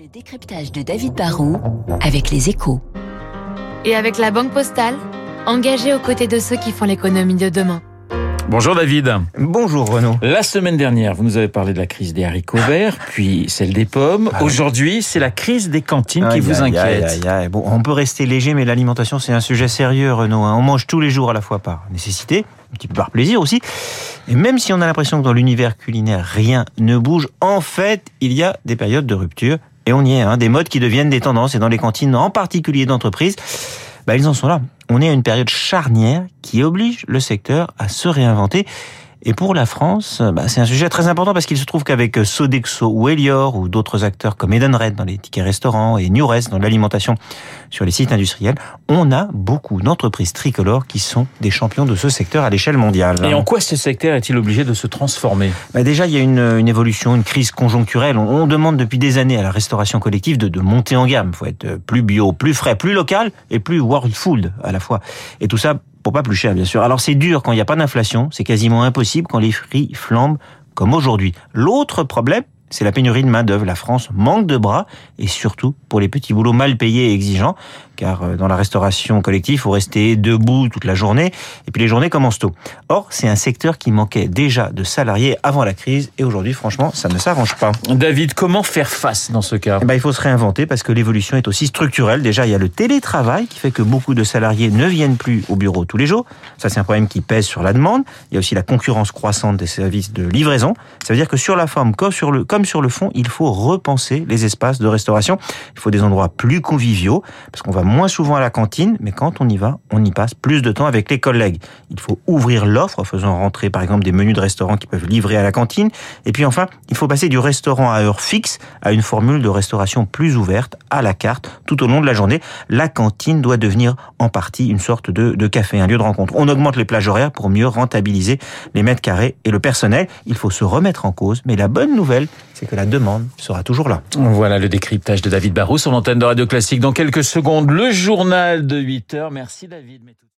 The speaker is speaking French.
Le décryptage de David Barrault avec les échos. Et avec la Banque Postale, engagée aux côtés de ceux qui font l'économie de demain. Bonjour David. Bonjour Renaud. La semaine dernière, vous nous avez parlé de la crise des haricots verts, puis celle des pommes. Aujourd'hui, c'est la crise des cantines qui vous inquiète. aïe, aïe, aïe. Bon, on peut rester léger, mais l'alimentation, c'est un sujet sérieux, Renaud. hein. On mange tous les jours à la fois par nécessité, un petit peu par plaisir aussi. Et même si on a l'impression que dans l'univers culinaire, rien ne bouge, en fait, il y a des périodes de rupture. Et on y est, hein, des modes qui deviennent des tendances. Et dans les cantines, en particulier d'entreprises, bah, ils en sont là. On est à une période charnière qui oblige le secteur à se réinventer. Et pour la France, bah, c'est un sujet très important parce qu'il se trouve qu'avec Sodexo ou Elior ou d'autres acteurs comme Edenred dans les tickets restaurants et Nures dans l'alimentation sur les sites industriels, on a beaucoup d'entreprises tricolores qui sont des champions de ce secteur à l'échelle mondiale. Et en quoi ce secteur est-il obligé de se transformer? Bah déjà, il y a une, une évolution, une crise conjoncturelle. On, on demande depuis des années à la restauration collective de, de monter en gamme. Il faut être plus bio, plus frais, plus local et plus world food à la fois. Et tout ça pour pas plus cher, bien sûr. Alors c'est dur quand il n'y a pas d'inflation. C'est quasiment impossible quand les prix flambent comme aujourd'hui. L'autre problème, c'est la pénurie de main-d'œuvre. La France manque de bras et surtout pour les petits boulots mal payés et exigeants, car euh, dans la restauration collective, il faut rester debout toute la journée et puis les journées commencent tôt. Or, c'est un secteur qui manquait déjà de salariés avant la crise et aujourd'hui, franchement, ça ne s'arrange pas. David, comment faire face dans ce cas? Eh ben, il faut se réinventer parce que l'évolution est aussi structurelle. Déjà, il y a le télétravail qui fait que beaucoup de salariés ne viennent plus au bureau tous les jours. Ça, c'est un problème qui pèse sur la demande. Il y a aussi la concurrence croissante des services de livraison. Ça veut dire que sur la forme comme sur le, comme sur le fond, il faut repenser les espaces de restauration. Il faut des endroits plus conviviaux parce qu'on va moins souvent à la cantine, mais quand on y va, on y passe plus de temps avec les collègues. Il faut ouvrir l'offre, faisant rentrer par exemple des menus de restaurants qui peuvent livrer à la cantine. Et puis enfin, il faut passer du restaurant à heure fixe à une formule de restauration plus ouverte, à la carte, tout au long de la journée. La cantine doit devenir en partie une sorte de, de café, un lieu de rencontre. On augmente les plages horaires pour mieux rentabiliser les mètres carrés et le personnel. Il faut se remettre en cause, mais la bonne nouvelle, c'est que la demande sera toujours là. Voilà le décryptage de David Barrault sur l'antenne de Radio Classique. Dans quelques secondes, le journal de 8 heures. Merci David.